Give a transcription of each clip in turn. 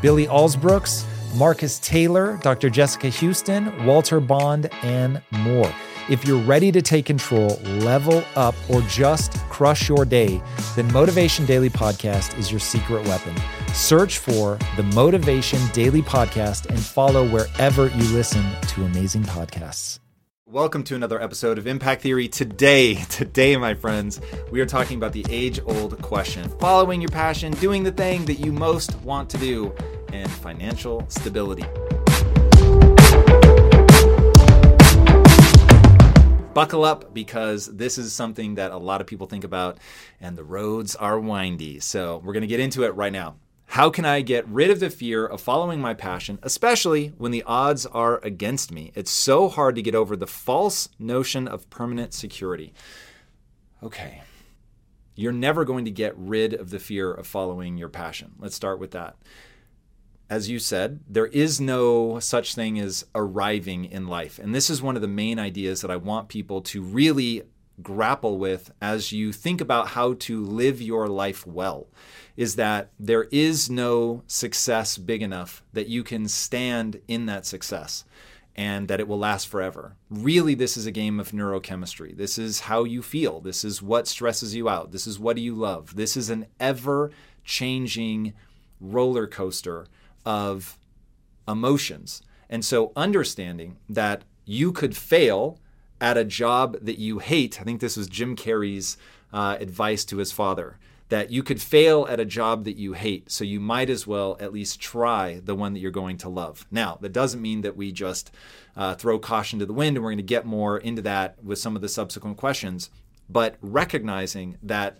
Billy Alsbrooks, Marcus Taylor, Dr. Jessica Houston, Walter Bond, and more. If you're ready to take control, level up, or just crush your day, then Motivation Daily Podcast is your secret weapon. Search for the Motivation Daily Podcast and follow wherever you listen to amazing podcasts. Welcome to another episode of Impact Theory. Today, today, my friends, we are talking about the age old question following your passion, doing the thing that you most want to do, and financial stability. Buckle up because this is something that a lot of people think about, and the roads are windy. So, we're going to get into it right now. How can I get rid of the fear of following my passion, especially when the odds are against me? It's so hard to get over the false notion of permanent security. Okay. You're never going to get rid of the fear of following your passion. Let's start with that. As you said, there is no such thing as arriving in life. And this is one of the main ideas that I want people to really grapple with as you think about how to live your life well is that there is no success big enough that you can stand in that success and that it will last forever. Really, this is a game of neurochemistry. This is how you feel. This is what stresses you out. This is what do you love. This is an ever changing roller coaster of emotions. And so, understanding that you could fail at a job that you hate, I think this was Jim Carrey's uh, advice to his father that you could fail at a job that you hate. So you might as well at least try the one that you're going to love. Now, that doesn't mean that we just uh, throw caution to the wind, and we're going to get more into that with some of the subsequent questions. But recognizing that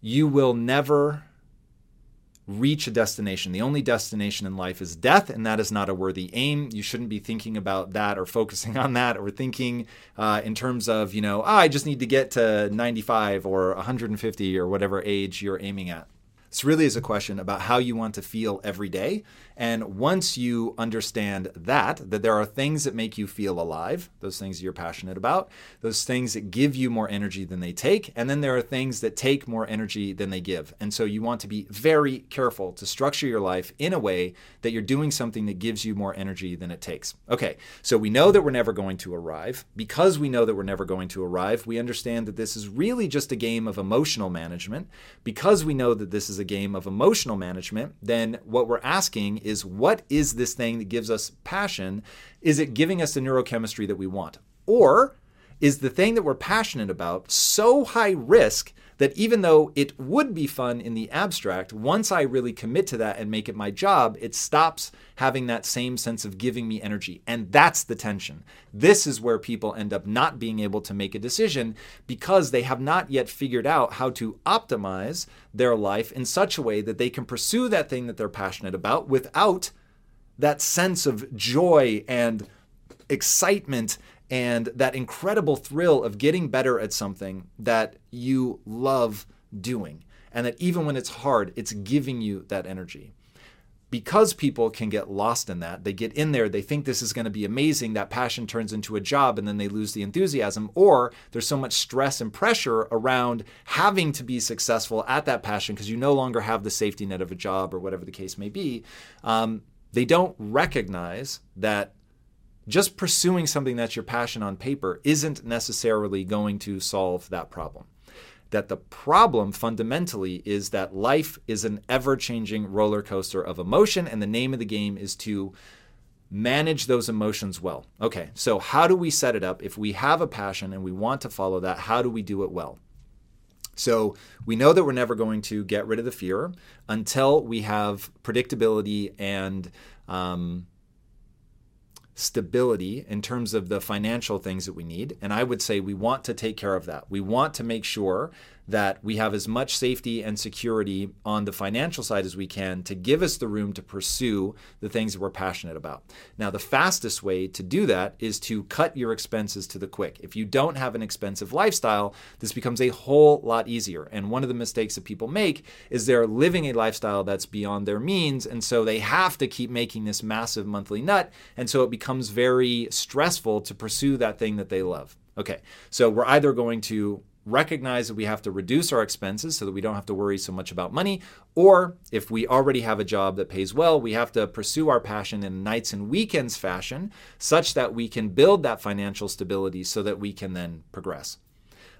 you will never reach a destination. The only destination in life is death, and that is not a worthy aim. You shouldn't be thinking about that or focusing on that or thinking uh, in terms of, you know, oh, I just need to get to 95 or 150 or whatever age you're aiming at. This really is a question about how you want to feel every day. And once you understand that, that there are things that make you feel alive, those things you're passionate about, those things that give you more energy than they take, and then there are things that take more energy than they give. And so you want to be very careful to structure your life in a way that you're doing something that gives you more energy than it takes. Okay, so we know that we're never going to arrive. Because we know that we're never going to arrive, we understand that this is really just a game of emotional management. Because we know that this is a game of emotional management, then what we're asking is what is this thing that gives us passion? Is it giving us the neurochemistry that we want? Or is the thing that we're passionate about so high risk that even though it would be fun in the abstract, once I really commit to that and make it my job, it stops having that same sense of giving me energy. And that's the tension. This is where people end up not being able to make a decision because they have not yet figured out how to optimize their life in such a way that they can pursue that thing that they're passionate about without that sense of joy and excitement and that incredible thrill of getting better at something that you love doing. And that even when it's hard, it's giving you that energy. Because people can get lost in that, they get in there, they think this is going to be amazing, that passion turns into a job, and then they lose the enthusiasm. Or there's so much stress and pressure around having to be successful at that passion because you no longer have the safety net of a job or whatever the case may be. Um, they don't recognize that just pursuing something that's your passion on paper isn't necessarily going to solve that problem. that the problem fundamentally is that life is an ever changing roller coaster of emotion, and the name of the game is to manage those emotions well. Okay, so how do we set it up? If we have a passion and we want to follow that, how do we do it well? So we know that we're never going to get rid of the fear until we have predictability and um, stability in terms of the financial things that we need. And I would say we want to take care of that. We want to make sure that we have as much safety and security on the financial side as we can to give us the room to pursue the things that we're passionate about. Now, the fastest way to do that is to cut your expenses to the quick. If you don't have an expensive lifestyle, this becomes a whole lot easier. And one of the mistakes that people make is they're living a lifestyle that's beyond their means. And so they have to keep making this massive monthly nut. And so it becomes very stressful to pursue that thing that they love. Okay, so we're either going to recognize that we have to reduce our expenses so that we don't have to worry so much about money. Or if we already have a job that pays well, we have to pursue our passion in nights and weekends fashion such that we can build that financial stability so that we can then progress.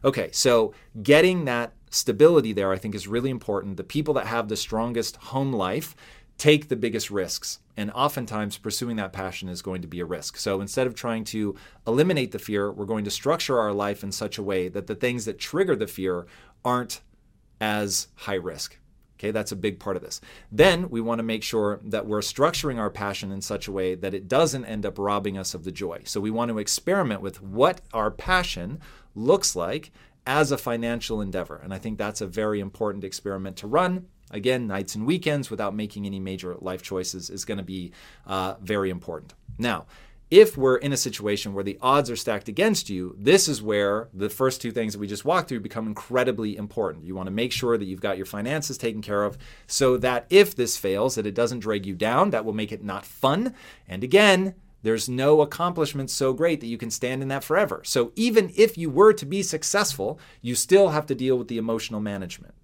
Okay, so getting that stability there, I think, is really important. The people that have the strongest home life take the biggest risks. And oftentimes, pursuing that passion is going to be a risk. So instead of trying to eliminate the fear, we're going to structure our life in such a way that the things that trigger the fear aren't as high risk. Okay, that's a big part of this. Then we want to make sure that we're structuring our passion in such a way that it doesn't end up robbing us of the joy. So we want to experiment with what our passion looks like as a financial endeavor. And I think that's a very important experiment to run. Again, nights and weekends without making any major life choices is going to be uh, very important. Now, if we're in a situation where the odds are stacked against you, this is where the first two things that we just walked through become incredibly important. You want to make sure that you've got your finances taken care of so that if this fails, that it doesn't drag you down, that will make it not fun. And again, there's no accomplishment so great that you can stand in that forever. So even if you were to be successful, you still have to deal with the emotional management.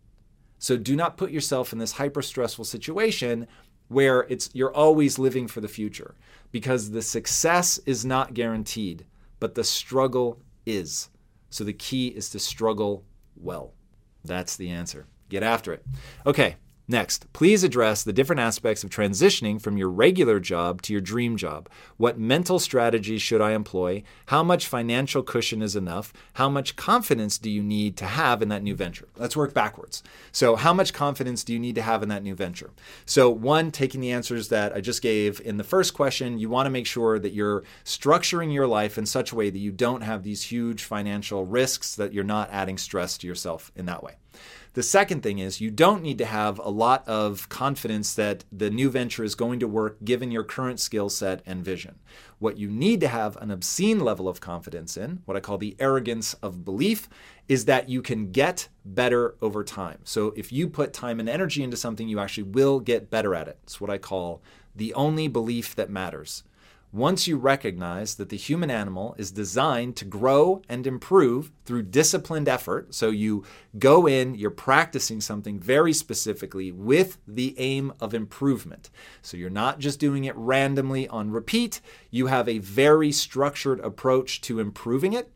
So do not put yourself in this hyper stressful situation where it's you're always living for the future because the success is not guaranteed, but the struggle is. So the key is to struggle well. That's the answer. Get after it. Okay, Next, please address the different aspects of transitioning from your regular job to your dream job. What mental strategies should I employ? How much financial cushion is enough? How much confidence do you need to have in that new venture? Let's work backwards. So, how much confidence do you need to have in that new venture? So, one, taking the answers that I just gave in the first question, you want to make sure that you're structuring your life in such a way that you don't have these huge financial risks, that you're not adding stress to yourself in that way. The second thing is you don't need to have a lot of confidence that the new venture is going to work given your current skill set and vision. What you need to have an obscene level of confidence in, what I call the arrogance of belief, is that you can get better over time. So if you put time and energy into something, you actually will get better at it. It's what I call the only belief that matters once you recognize that the human animal is designed to grow and improve through disciplined effort, so you go in, you're practicing something very specifically with the aim of improvement. So you're not just doing it randomly on repeat, you have a very structured approach to improving it.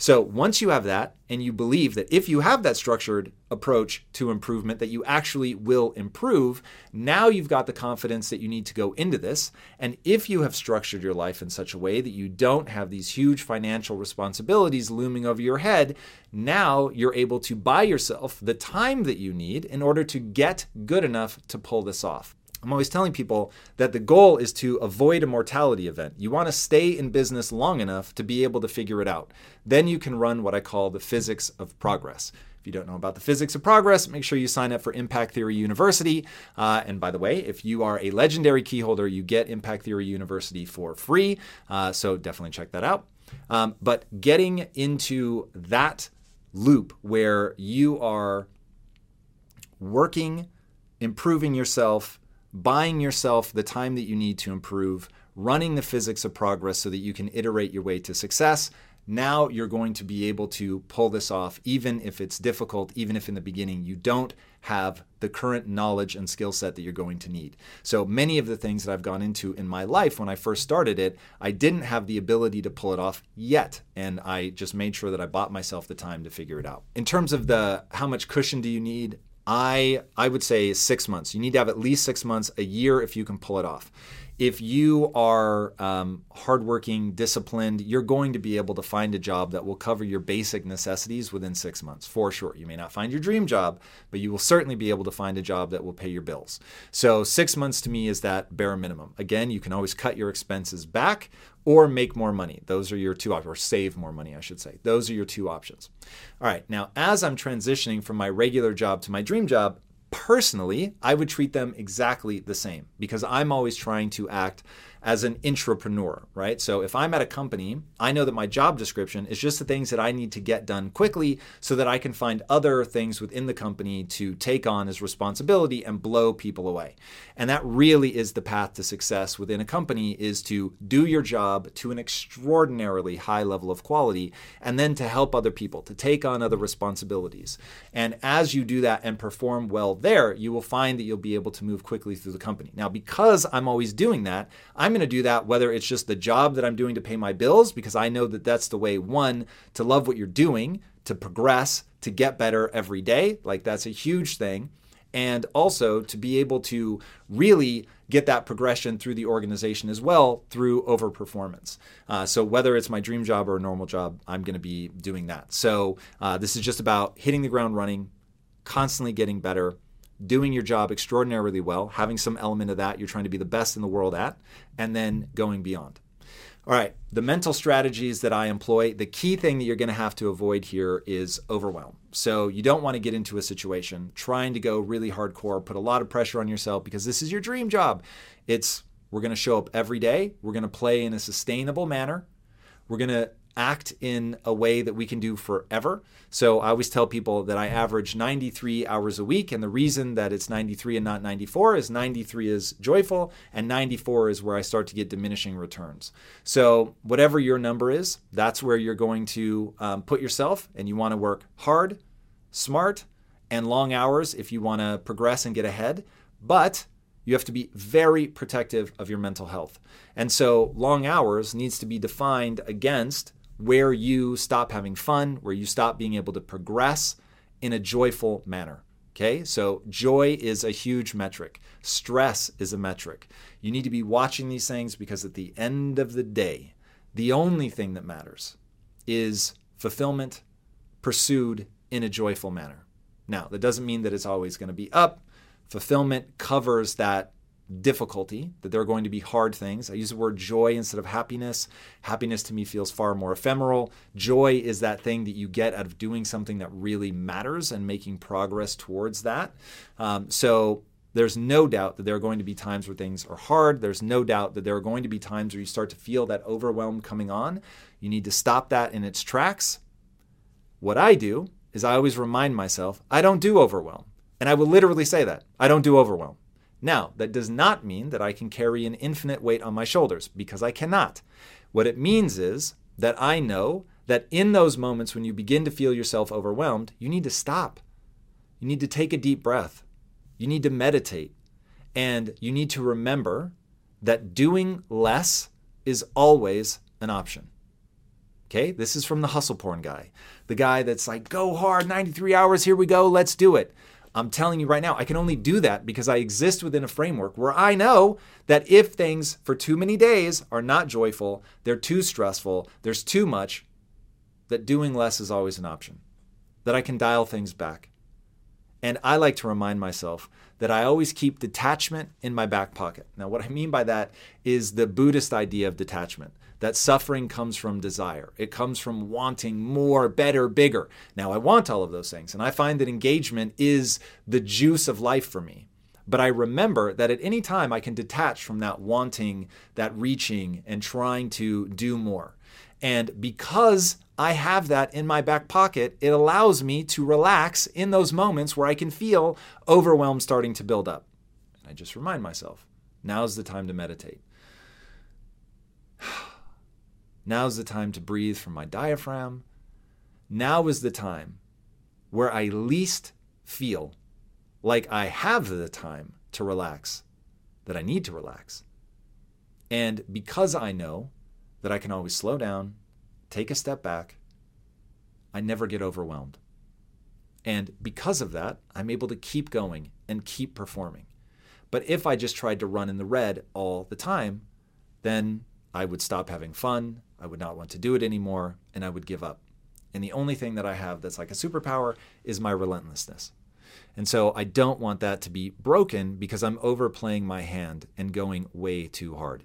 So once you have that, and you believe that if you have that structured approach to improvement, that you actually will improve, now you've got the confidence that you need to go into this. And if you have structured your life in such a way that you don't have these huge financial responsibilities looming over your head, now you're able to buy yourself the time that you need in order to get good enough to pull this off. I'm always telling people that the goal is to avoid a mortality event. You want to stay in business long enough to be able to figure it out. Then you can run what I call the physics of progress. If you don't know about the physics of progress, make sure you sign up for Impact Theory University. Uh, and by the way, if you are a legendary key holder, you get Impact Theory University for free. Uh, so definitely check that out. Um, but getting into that loop where you are working, improving yourself, buying yourself the time that you need to improve, running the physics of progress so that you can iterate your way to success. Now you're going to be able to pull this off, even if it's difficult, even if in the beginning you don't have the current knowledge and skill set that you're going to need. So many of the things that I've gone into in my life when I first started it, I didn't have the ability to pull it off yet. And I just made sure that I bought myself the time to figure it out. In terms of the how much cushion do you need? I I would say 6 months. You need to have at least 6 months, a year if you can pull it off if you are um, hardworking, disciplined, you're going to be able to find a job that will cover your basic necessities within six months, for sure. You may not find your dream job, but you will certainly be able to find a job that will pay your bills. So, six months to me is that bare minimum. Again, you can always cut your expenses back or make more money. Those are your two options, or save more money, I should say. Those are your two options. All right, now as I'm transitioning from my regular job to my dream job, personally, I would treat them exactly the same because I'm always trying to act as an intrapreneur, right? So if I'm at a company, I know that my job description is just the things that I need to get done quickly so that I can find other things within the company to take on as responsibility and blow people away. And that really is the path to success within a company is to do your job to an extraordinarily high level of quality and then to help other people, to take on other responsibilities. And as you do that and perform well there, you will find that you'll be able to move quickly through the company. Now, because I'm always doing that, I'm going to do that whether it's just the job that I'm doing to pay my bills, because I know that that's the way, one, to love what you're doing, to progress, to get better every day. Like that's a huge thing. And also to be able to really get that progression through the organization as well through overperformance. Uh, so whether it's my dream job or a normal job, I'm going to be doing that. So uh, this is just about hitting the ground running, constantly getting better, doing your job extraordinarily well, having some element of that you're trying to be the best in the world at, and then going beyond. All right, the mental strategies that I employ, the key thing that you're going to have to avoid here is overwhelm. So, you don't want to get into a situation trying to go really hardcore, put a lot of pressure on yourself because this is your dream job. It's we're going to show up every day, we're going to play in a sustainable manner, we're going to act in a way that we can do forever. So I always tell people that I average 93 hours a week. And the reason that it's 93 and not 94 is 93 is joyful and 94 is where I start to get diminishing returns. So whatever your number is, that's where you're going to um, put yourself. And you want to work hard, smart, and long hours if you want to progress and get ahead. But you have to be very protective of your mental health. And so long hours needs to be defined against where you stop having fun, where you stop being able to progress in a joyful manner. Okay, so joy is a huge metric. Stress is a metric. You need to be watching these things because at the end of the day, the only thing that matters is fulfillment pursued in a joyful manner. Now, that doesn't mean that it's always going to be up. Fulfillment covers that difficulty, that there are going to be hard things. I use the word joy instead of happiness. Happiness to me feels far more ephemeral. Joy is that thing that you get out of doing something that really matters and making progress towards that. Um, so there's no doubt that there are going to be times where things are hard. There's no doubt that there are going to be times where you start to feel that overwhelm coming on. You need to stop that in its tracks. What I do is I always remind myself I don't do overwhelm. And I will literally say that I don't do overwhelm. Now, that does not mean that I can carry an infinite weight on my shoulders, because I cannot. What it means is that I know that in those moments when you begin to feel yourself overwhelmed, you need to stop. You need to take a deep breath. You need to meditate. And you need to remember that doing less is always an option. Okay, this is from the hustle porn guy. The guy that's like, go hard, 93 hours, here we go, let's do it. I'm telling you right now, I can only do that because I exist within a framework where I know that if things for too many days are not joyful, they're too stressful, there's too much, that doing less is always an option, that I can dial things back. And I like to remind myself that I always keep detachment in my back pocket. Now, what I mean by that is the Buddhist idea of detachment that suffering comes from desire. It comes from wanting more, better, bigger. Now, I want all of those things, and I find that engagement is the juice of life for me. But I remember that at any time I can detach from that wanting, that reaching, and trying to do more. And because I have that in my back pocket, it allows me to relax in those moments where I can feel overwhelm starting to build up. And I just remind myself now's the time to meditate. Now's the time to breathe from my diaphragm. Now is the time where I least feel like I have the time to relax that I need to relax. And because I know that I can always slow down, take a step back, I never get overwhelmed. And because of that, I'm able to keep going and keep performing. But if I just tried to run in the red all the time, then I would stop having fun, I would not want to do it anymore, and I would give up. And the only thing that I have that's like a superpower is my relentlessness. And so I don't want that to be broken because I'm overplaying my hand and going way too hard.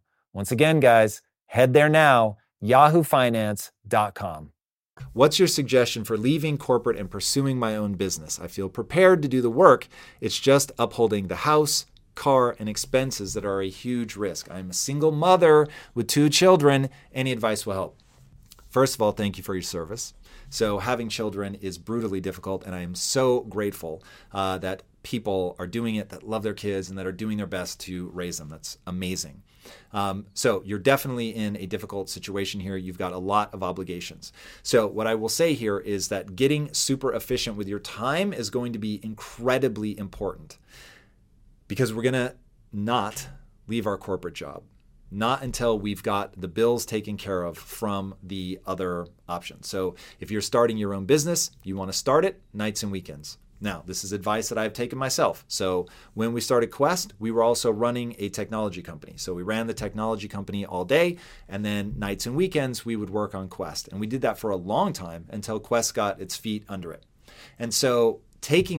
Once again, guys, head there now, yahoofinance.com. What's your suggestion for leaving corporate and pursuing my own business? I feel prepared to do the work. It's just upholding the house, car, and expenses that are a huge risk. I'm a single mother with two children. Any advice will help. First of all, thank you for your service. So, having children is brutally difficult, and I am so grateful uh, that people are doing it that love their kids and that are doing their best to raise them. That's amazing. Um, so you're definitely in a difficult situation here. You've got a lot of obligations. So, what I will say here is that getting super efficient with your time is going to be incredibly important because we're going to not leave our corporate job. Not until we've got the bills taken care of from the other options. So, if you're starting your own business, you want to start it nights and weekends. Now, this is advice that I've taken myself. So, when we started Quest, we were also running a technology company. So, we ran the technology company all day, and then nights and weekends, we would work on Quest. And we did that for a long time until Quest got its feet under it. And so, taking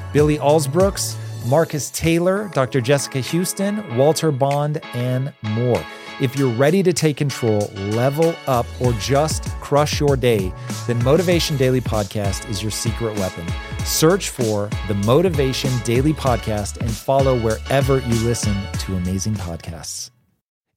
Billy Alsbrooks, Marcus Taylor, Dr. Jessica Houston, Walter Bond, and more. If you're ready to take control, level up, or just crush your day, then Motivation Daily Podcast is your secret weapon. Search for the Motivation Daily Podcast and follow wherever you listen to amazing podcasts.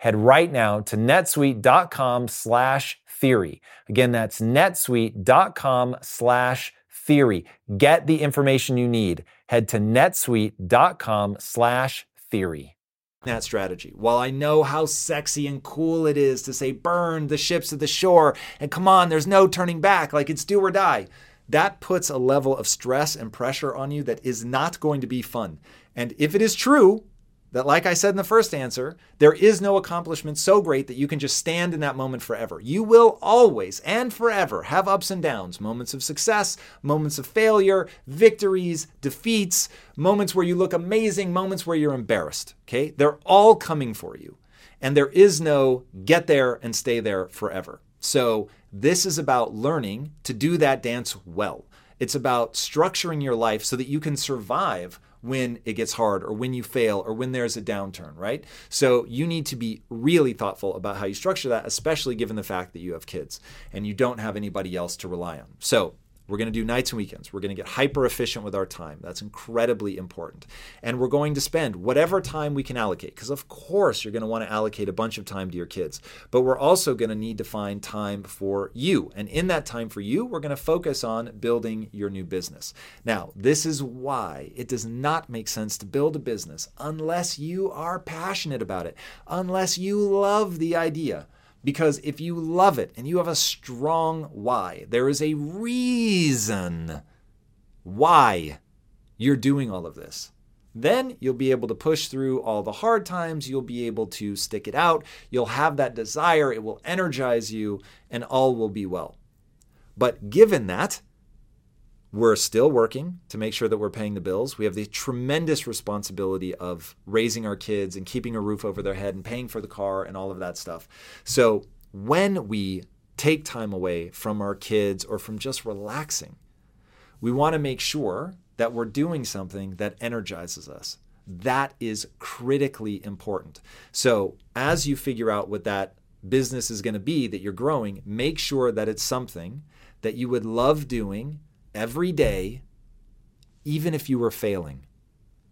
head right now to netsuite.com slash theory. Again, that's netsuite.com slash theory. Get the information you need. Head to netsuite.com slash theory. That strategy. While I know how sexy and cool it is to say, burn the ships at the shore, and come on, there's no turning back, like it's do or die, that puts a level of stress and pressure on you that is not going to be fun. And if it is true, that, like I said in the first answer, there is no accomplishment so great that you can just stand in that moment forever. You will always and forever have ups and downs, moments of success, moments of failure, victories, defeats, moments where you look amazing, moments where you're embarrassed. Okay? They're all coming for you. And there is no get there and stay there forever. So, this is about learning to do that dance well. It's about structuring your life so that you can survive when it gets hard or when you fail or when there's a downturn, right? So you need to be really thoughtful about how you structure that, especially given the fact that you have kids and you don't have anybody else to rely on. So We're going to do nights and weekends. We're going to get hyper efficient with our time. That's incredibly important. And we're going to spend whatever time we can allocate, because of course you're going to want to allocate a bunch of time to your kids. But we're also going to need to find time for you. And in that time for you, we're going to focus on building your new business. Now, this is why it does not make sense to build a business unless you are passionate about it, unless you love the idea. Because if you love it and you have a strong why, there is a reason why you're doing all of this. Then you'll be able to push through all the hard times. You'll be able to stick it out. You'll have that desire. It will energize you, and all will be well. But given that, we're still working to make sure that we're paying the bills. We have the tremendous responsibility of raising our kids and keeping a roof over their head and paying for the car and all of that stuff. So when we take time away from our kids or from just relaxing, we want to make sure that we're doing something that energizes us. That is critically important. So as you figure out what that business is going to be that you're growing, make sure that it's something that you would love doing every day, even if you were failing.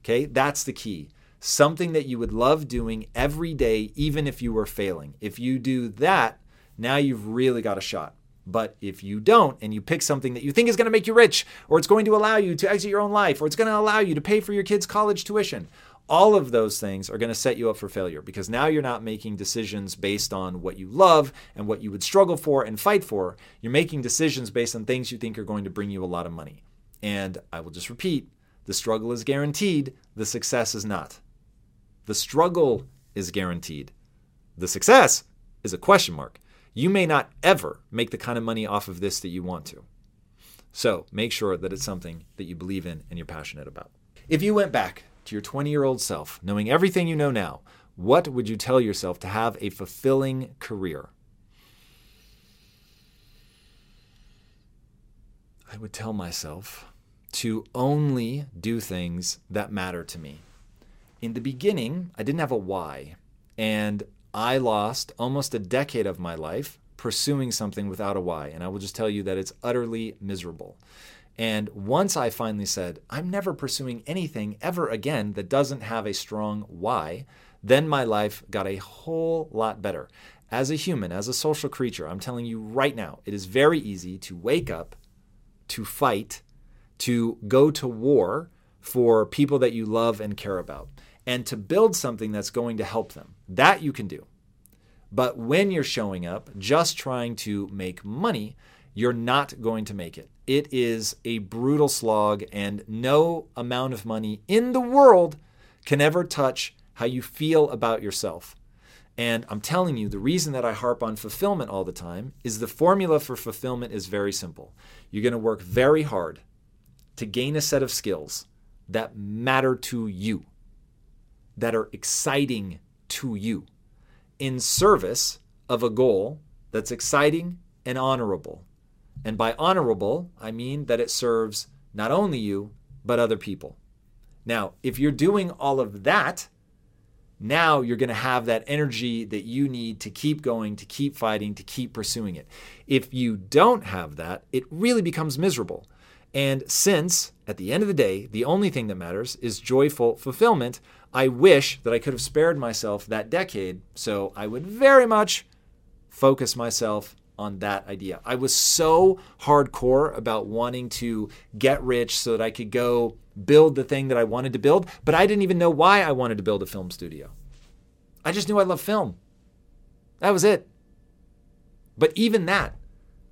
Okay, that's the key. Something that you would love doing every day, even if you were failing. If you do that, now you've really got a shot. But if you don't, and you pick something that you think is going to make you rich, or it's going to allow you to exit your own life, or it's going to allow you to pay for your kids' college tuition, all of those things are going to set you up for failure because now you're not making decisions based on what you love and what you would struggle for and fight for. You're making decisions based on things you think are going to bring you a lot of money. And I will just repeat the struggle is guaranteed, the success is not. The struggle is guaranteed, the success is a question mark. You may not ever make the kind of money off of this that you want to. So make sure that it's something that you believe in and you're passionate about. If you went back to your 20 year old self, knowing everything you know now, what would you tell yourself to have a fulfilling career? I would tell myself to only do things that matter to me. In the beginning, I didn't have a why, and I lost almost a decade of my life pursuing something without a why. And I will just tell you that it's utterly miserable. And once I finally said, I'm never pursuing anything ever again that doesn't have a strong why, then my life got a whole lot better. As a human, as a social creature, I'm telling you right now, it is very easy to wake up, to fight, to go to war for people that you love and care about, and to build something that's going to help them. That you can do. But when you're showing up just trying to make money, you're not going to make it. It is a brutal slog, and no amount of money in the world can ever touch how you feel about yourself. And I'm telling you, the reason that I harp on fulfillment all the time is the formula for fulfillment is very simple. You're going to work very hard to gain a set of skills that matter to you, that are exciting to you, in service of a goal that's exciting and honorable. And by honorable, I mean that it serves not only you, but other people. Now, if you're doing all of that, now you're going to have that energy that you need to keep going, to keep fighting, to keep pursuing it. If you don't have that, it really becomes miserable. And since, at the end of the day, the only thing that matters is joyful fulfillment, I wish that I could have spared myself that decade. So I would very much focus myself on that idea. I was so hardcore about wanting to get rich so that I could go build the thing that I wanted to build, but I didn't even know why I wanted to build a film studio. I just knew I loved film. That was it. But even that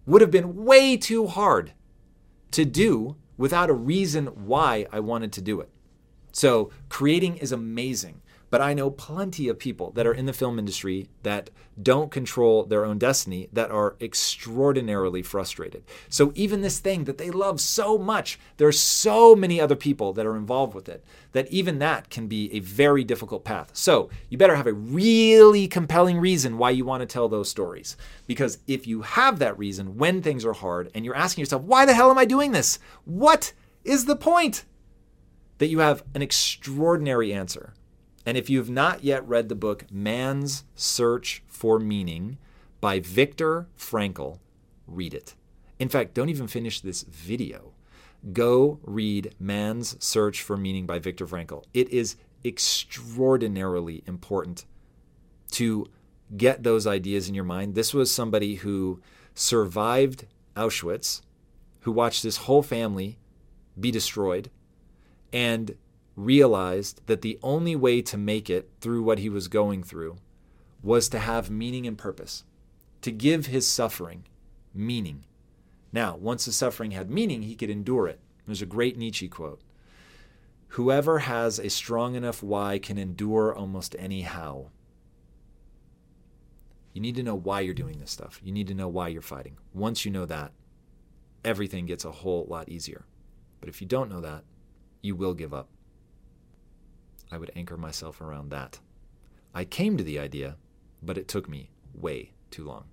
would have been way too hard to do without a reason why I wanted to do it. So, creating is amazing. But I know plenty of people that are in the film industry that don't control their own destiny that are extraordinarily frustrated. So even this thing that they love so much, there are so many other people that are involved with it that even that can be a very difficult path. So you better have a really compelling reason why you want to tell those stories. Because if you have that reason when things are hard and you're asking yourself, why the hell am I doing this? What is the point? That you have an extraordinary answer. And if you've not yet read the book Man's Search for Meaning by Viktor Frankl, read it. In fact, don't even finish this video. Go read Man's Search for Meaning by Viktor Frankl. It is extraordinarily important to get those ideas in your mind. This was somebody who survived Auschwitz, who watched his whole family be destroyed, and realized that the only way to make it through what he was going through was to have meaning and purpose, to give his suffering meaning. Now, once the suffering had meaning, he could endure it. There's a great Nietzsche quote Whoever has a strong enough why can endure almost any how. You need to know why you're doing this stuff. You need to know why you're fighting. Once you know that, everything gets a whole lot easier. But if you don't know that, you will give up. I would anchor myself around that. I came to the idea, but it took me way too long.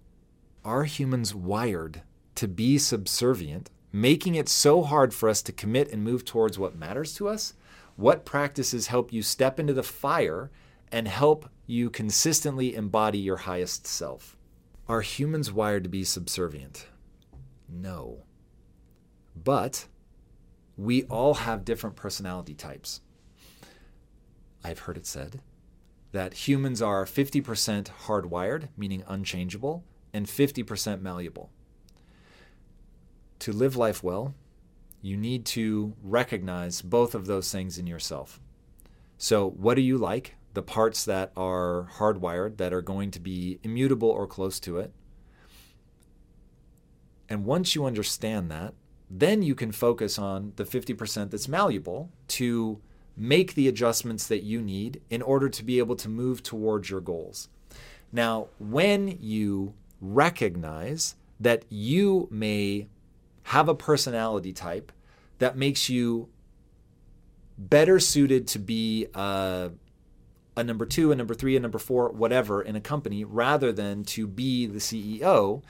Are humans wired to be subservient, making it so hard for us to commit and move towards what matters to us? What practices help you step into the fire and help you consistently embody your highest self? Are humans wired to be subservient? No. But we all have different personality types. I've heard it said that humans are 50% hardwired, meaning unchangeable, and 50% malleable. To live life well, you need to recognize both of those things in yourself. So, what do you like? The parts that are hardwired, that are going to be immutable or close to it. And once you understand that, then you can focus on the 50% that's malleable to make the adjustments that you need in order to be able to move towards your goals. Now, when you recognize that you may have a personality type that makes you better suited to be a, a number two, a number three, a number four, whatever in a company rather than to be the CEO,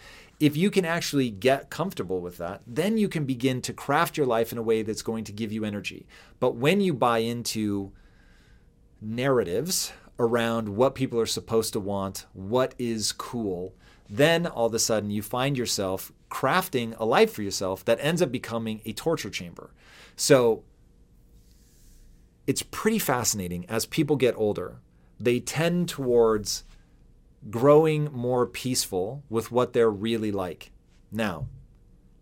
if you can actually get comfortable with that, then you can begin to craft your life in a way that's going to give you energy. But when you buy into narratives around what people are supposed to want, what is cool, then all of a sudden you find yourself crafting a life for yourself that ends up becoming a torture chamber. So it's pretty fascinating as people get older. They tend towards growing more peaceful with what they're really like. Now,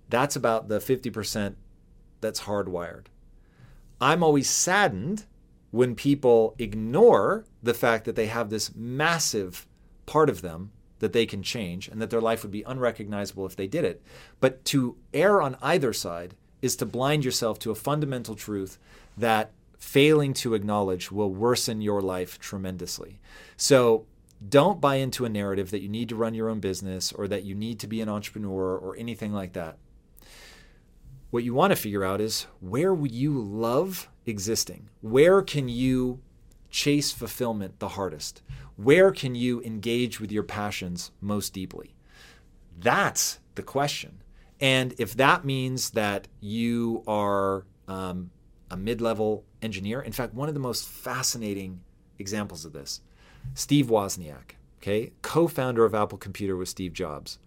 that's about the 50% that's hardwired. I'm always saddened when people ignore the fact that they have this massive part of them that they can change and that their life would be unrecognizable if they did it. But to err on either side is to blind yourself to a fundamental truth that failing to acknowledge will worsen your life tremendously. So don't buy into a narrative that you need to run your own business or that you need to be an entrepreneur or anything like that. What you want to figure out is where will you love existing? Where can you chase fulfillment the hardest? Where can you engage with your passions most deeply? That's the question. And if that means that you are um, a mid level engineer, in fact, one of the most fascinating examples of this Steve Wozniak, okay, co founder of Apple Computer with Steve Jobs.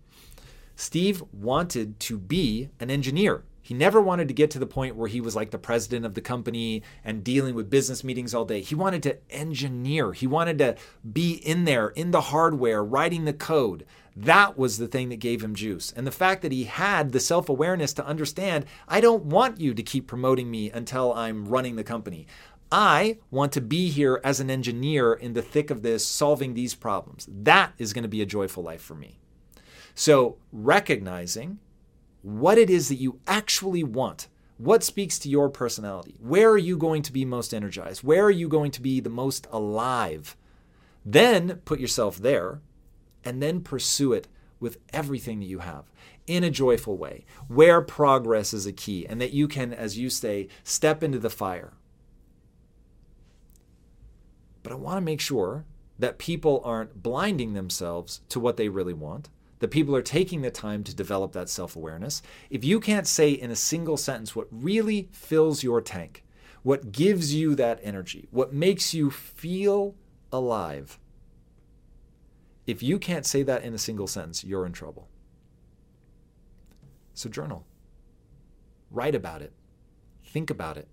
Steve wanted to be an engineer. He never wanted to get to the point where he was like the president of the company and dealing with business meetings all day. He wanted to engineer. He wanted to be in there, in the hardware, writing the code. That was the thing that gave him juice. And the fact that he had the self awareness to understand I don't want you to keep promoting me until I'm running the company. I want to be here as an engineer in the thick of this, solving these problems. That is going to be a joyful life for me. So, recognizing what it is that you actually want, what speaks to your personality, where are you going to be most energized, where are you going to be the most alive, then put yourself there and then pursue it with everything that you have in a joyful way, where progress is a key, and that you can, as you say, step into the fire but I want to make sure that people aren't blinding themselves to what they really want, that people are taking the time to develop that self awareness. If you can't say in a single sentence what really fills your tank, what gives you that energy, what makes you feel alive, if you can't say that in a single sentence, you're in trouble. So journal. Write about it. Think about it.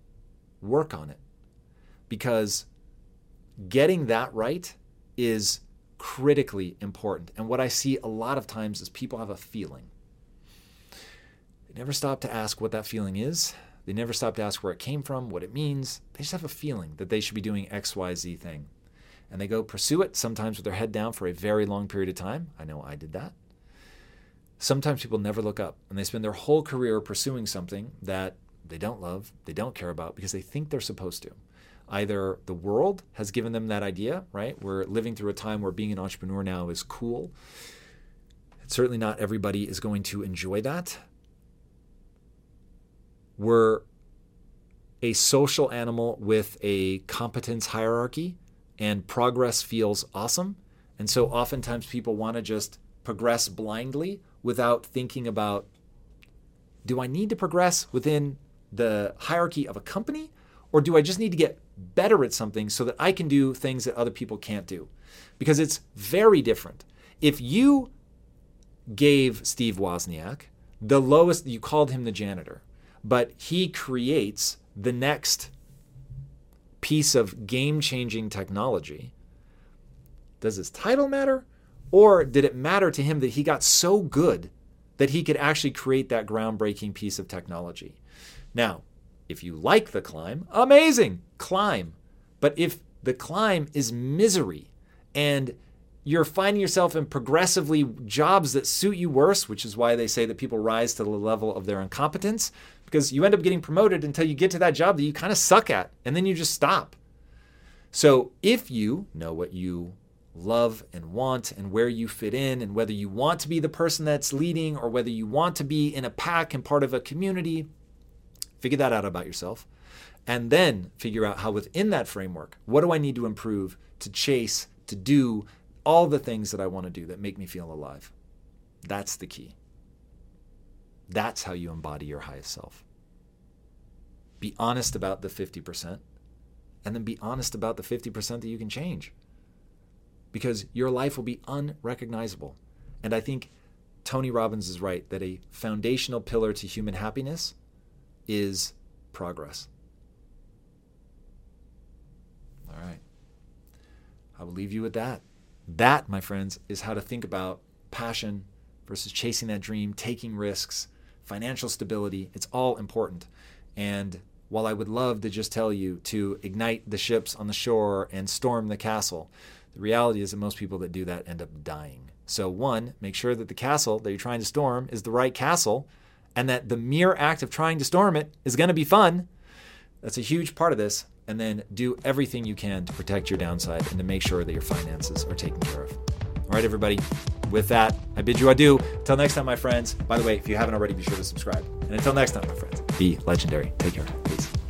Work on it. Because getting that right is critically important. And what I see a lot of times is people have a feeling. They never stop to ask what that feeling is. They never stop to ask where it came from, what it means. They just have a feeling that they should be doing XYZ thing. And they go pursue it, sometimes with their head down for a very long period of time. I know I did that. Sometimes people never look up and they spend their whole career pursuing something that they don't love, they don't care about because they think they're supposed to. Either the world has given them that idea, right? We're living through a time where being an entrepreneur now is cool. Certainly not everybody is going to enjoy that. We're a social animal with a competence hierarchy, and progress feels awesome. And so oftentimes people want to just progress blindly without thinking about do I need to progress within the hierarchy of a company or do I just need to get better at something so that I can do things that other people can't do? Because it's very different. If you gave Steve Wozniak the lowest, you called him the janitor, but he creates the next piece of game changing technology. Does his title matter? Or did it matter to him that he got so good that he could actually create that groundbreaking piece of technology? Now, if you like the climb, amazing, climb. But if the climb is misery and you're finding yourself in progressively jobs that suit you worse, which is why they say that people rise to the level of their incompetence, because you end up getting promoted until you get to that job that you kind of suck at, and then you just stop. So if you know what you love and want and where you fit in and whether you want to be the person that's leading or whether you want to be in a pack and part of a community. Figure that out about yourself. And then figure out how within that framework, what do I need to improve to chase, to do all the things that I want to do that make me feel alive. That's the key. That's how you embody your highest self. Be honest about the 50%, and then be honest about the 50% that you can change because your life will be unrecognizable. And I think Tony Robbins is right that a foundational pillar to human happiness is progress. All right. I will leave you with that. That, my friends, is how to think about passion versus chasing that dream, taking risks, financial stability. It's all important. And while I would love to just tell you to ignite the ships on the shore and storm the castle, the reality is that most people that do that end up dying. So, one, make sure that the castle that you're trying to storm is the right castle and that the mere act of trying to storm it is going to be fun. That's a huge part of this. And then do everything you can to protect your downside and to make sure that your finances are taken care of. All right, everybody. With that, I bid you adieu. Until next time, my friends. By the way, if you haven't already, be sure to subscribe. And until next time, my friends, be legendary. Take care. Peace.